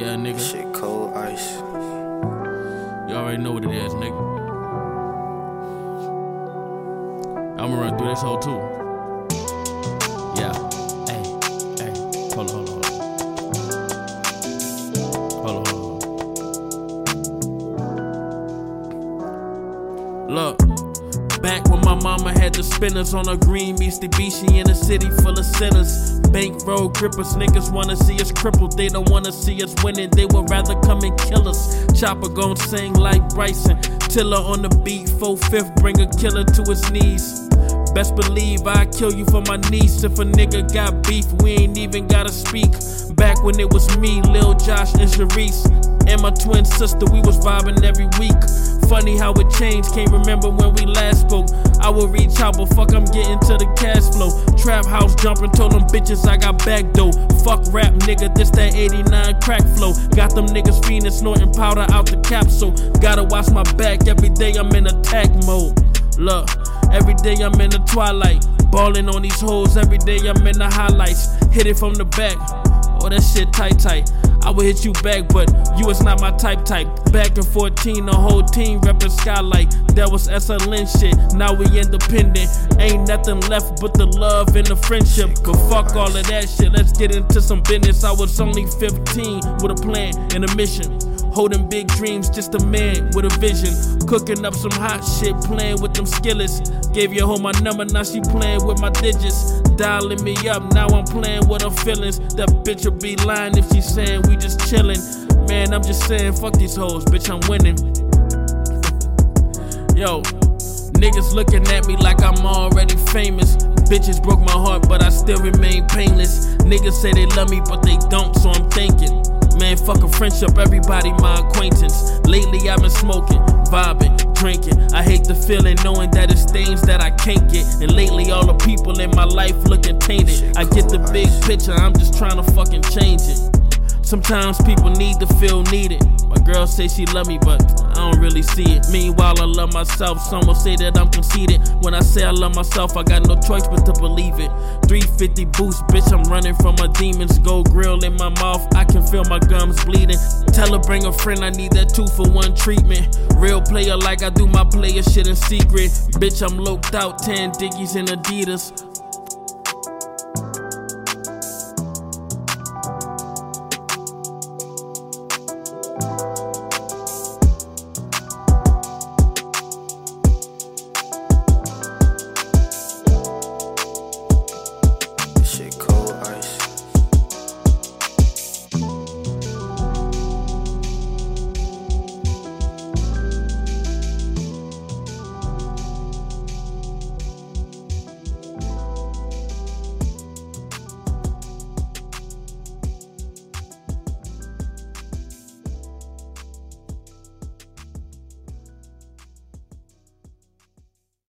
Yeah, nigga. Shit cold ice. You already know what it is, nigga. I'ma run through this whole too. Yeah. Hey, hey. Hold on, hold on, hold on. Hold on, hold on. Look. Back when my mama had the spinners on a green Mitsubishi in a city full of sinners. Bankroll grippers, niggas wanna see us crippled. They don't wanna see us winning, they would rather come and kill us. Chopper gon' sing like Bryson. Tiller on the beat, 4 5th, bring a killer to his knees. Best believe I kill you for my niece. If a nigga got beef, we ain't even gotta speak. Back when it was me, Lil Josh, and Sharice. And my twin sister, we was vibing every week. Funny how it changed, can't remember when we last spoke. I will reach out, but fuck, I'm getting to the cash flow. Trap house jumping, told them bitches I got back though. Fuck rap, nigga, this that 89 crack flow. Got them niggas fiending, snorting powder out the capsule. Gotta watch my back, every day I'm in attack mode. Look, every day I'm in the twilight. Balling on these hoes, every day I'm in the highlights. Hit it from the back. Oh, that shit tight, tight. I would hit you back, but you was not my type, type. Back in 14, the whole team reppin' Skylight. That was SLN shit, now we independent. Ain't nothing left but the love and the friendship. But fuck all of that shit, let's get into some business. I was only 15 with a plan and a mission. Holding big dreams, just a man with a vision. Cooking up some hot shit, playing with them skillets. Gave your hoe my number, now she playing with my digits. Dialing me up, now I'm playing with her feelings. That bitch will be lying if she saying we just chillin'. Man, I'm just saying, fuck these hoes, bitch, I'm winning. Yo, niggas looking at me like I'm already famous. Bitches broke my heart, but I still remain painless. Niggas say they love me, but they don't, so I'm thinking. Fuck a friendship, everybody my acquaintance. Lately I've been smoking, vibing, drinking. I hate the feeling knowing that it's things that I can't get. And lately all the people in my life looking tainted. I get the big picture, I'm just trying to fucking change it. Sometimes people need to feel needed. My girl say she love me, but I don't really see it. Meanwhile, I love myself. Some will say that I'm conceited. When I say I love myself, I got no choice but to believe it. 350 boost, bitch, I'm running from my demons. Gold grill in my mouth, I can feel my gums bleeding. Tell her bring a friend, I need that two for one treatment. Real player like I do my player shit in secret. Bitch, I'm loped out, 10 diggies and Adidas.